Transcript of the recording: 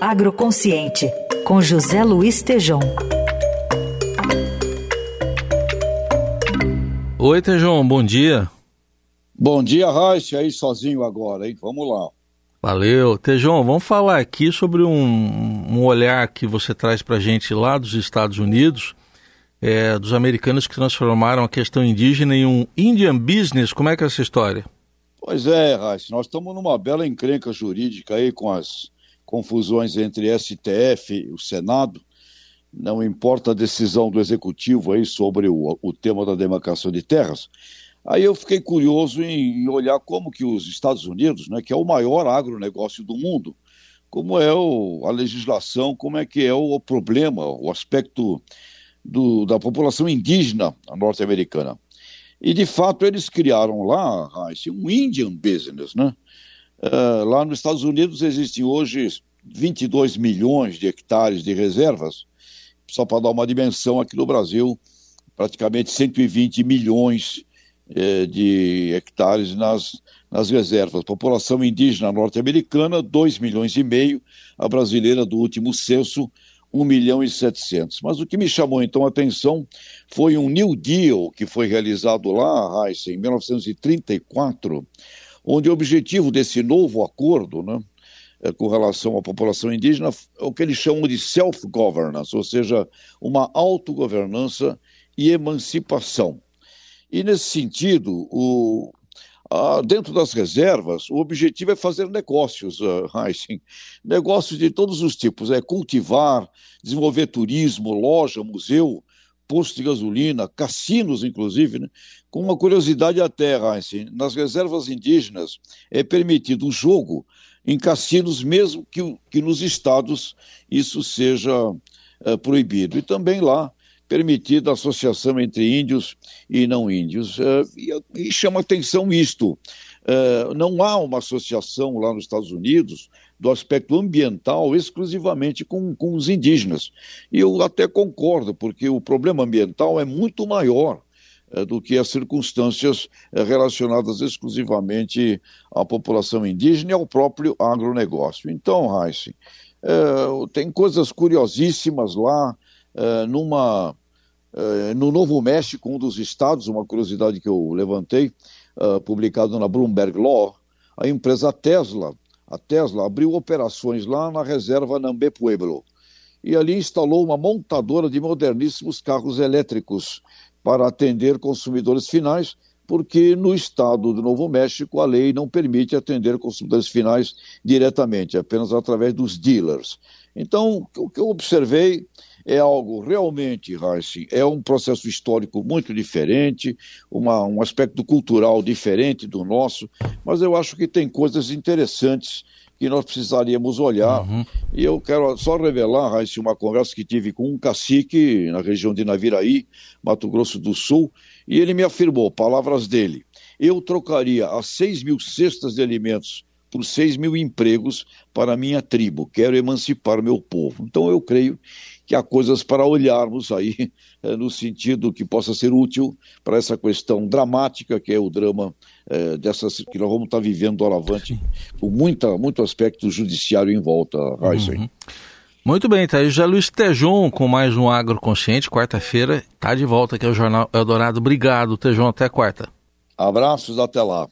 Agroconsciente, com José Luiz Tejom. Oi, Tejom, bom dia. Bom dia, Raíssa, aí sozinho agora, hein? Vamos lá. Valeu. Tejão, vamos falar aqui sobre um, um olhar que você traz para a gente lá dos Estados Unidos, é, dos americanos que transformaram a questão indígena em um Indian Business. Como é que é essa história? Pois é, Raíssa, nós estamos numa bela encrenca jurídica aí com as confusões entre STF e o Senado. Não importa a decisão do Executivo aí sobre o, o tema da demarcação de terras, Aí eu fiquei curioso em, olhar como que os Estados Unidos, né, que é o maior agronegócio do mundo, como é o, a legislação, como é que é o, o problema, o aspecto do, da população indígena norte-americana. E, de fato, eles criaram lá, Raíssa, um Indian Business, né? Uh, lá nos Estados Unidos existem hoje 22 milhões de hectares de reservas, só para dar uma dimensão aqui no Brasil, praticamente 120 milhões é, de hectares nas, nas reservas. População indígena norte-americana, 2 milhões e meio, a brasileira do último censo, 1 milhão e 700. Mas o que me chamou então a atenção foi um New Deal que foi realizado lá, Heisen, em 1934, onde o objetivo desse novo acordo, né, é, com relação à população indígena, é o que eles chamam de self-governance, ou seja, uma autogovernança e emancipação. E, nesse sentido, o, dentro das reservas, o objetivo é fazer negócios, uh, Heisen. Negócios de todos os tipos, é cultivar, desenvolver turismo, loja, museu, posto de gasolina, cassinos, inclusive, né? Com uma curiosidade até, Heisen, nas reservas indígenas é permitido o jogo em cassinos, mesmo que, que nos estados isso seja uh, proibido. E também lá permitida a associação entre índios e não índios. Uh, e, e, chama atenção isto. Uh, não há uma associação lá nos Estados Unidos do aspecto ambiental exclusivamente com, com os indígenas. E eu até concordo, porque o problema ambiental é muito maior uh, do que as circunstâncias relacionadas exclusivamente à população indígena e ao próprio agronegócio. Então, Heisen, tem coisas curiosíssimas lá, numa eh, no Novo México, um dos estados, uma curiosidade que eu levantei, uh, publicado na Bloomberg Law, a empresa Tesla, a Tesla abriu operações lá na reserva Nambé Pueblo e ali instalou uma montadora de moderníssimos carros elétricos para atender consumidores finais, porque no estado do Novo México a lei não permite atender consumidores finais diretamente, apenas através dos dealers. Então, o que eu observei é algo realmente, Raíssa, é um processo histórico muito diferente, uma, um aspecto cultural diferente do nosso, mas eu acho que tem coisas interessantes que nós precisaríamos olhar. Uhum. E eu quero só revelar, Raíssa, uma conversa que tive com um cacique na região de Naviraí, Mato Grosso do Sul, e ele me afirmou, palavras dele, eu trocaria as 6 mil cestas de alimentos por 6 mil empregos para a minha tribo, quero emancipar meu povo. Então eu creio que há coisas para olharmos aí é, no sentido que possa ser útil para essa questão dramática que é o drama é, dessas que nós vamos estar vivendo do Alavante, com muita, muito aspecto judiciário em volta. Uhum. Muito bem, tá aí José Luiz Tejon com mais um Agro Consciente, quarta-feira, tá de volta aqui ao Jornal Eldorado. Obrigado, Tejon, até quarta. Abraços, até lá.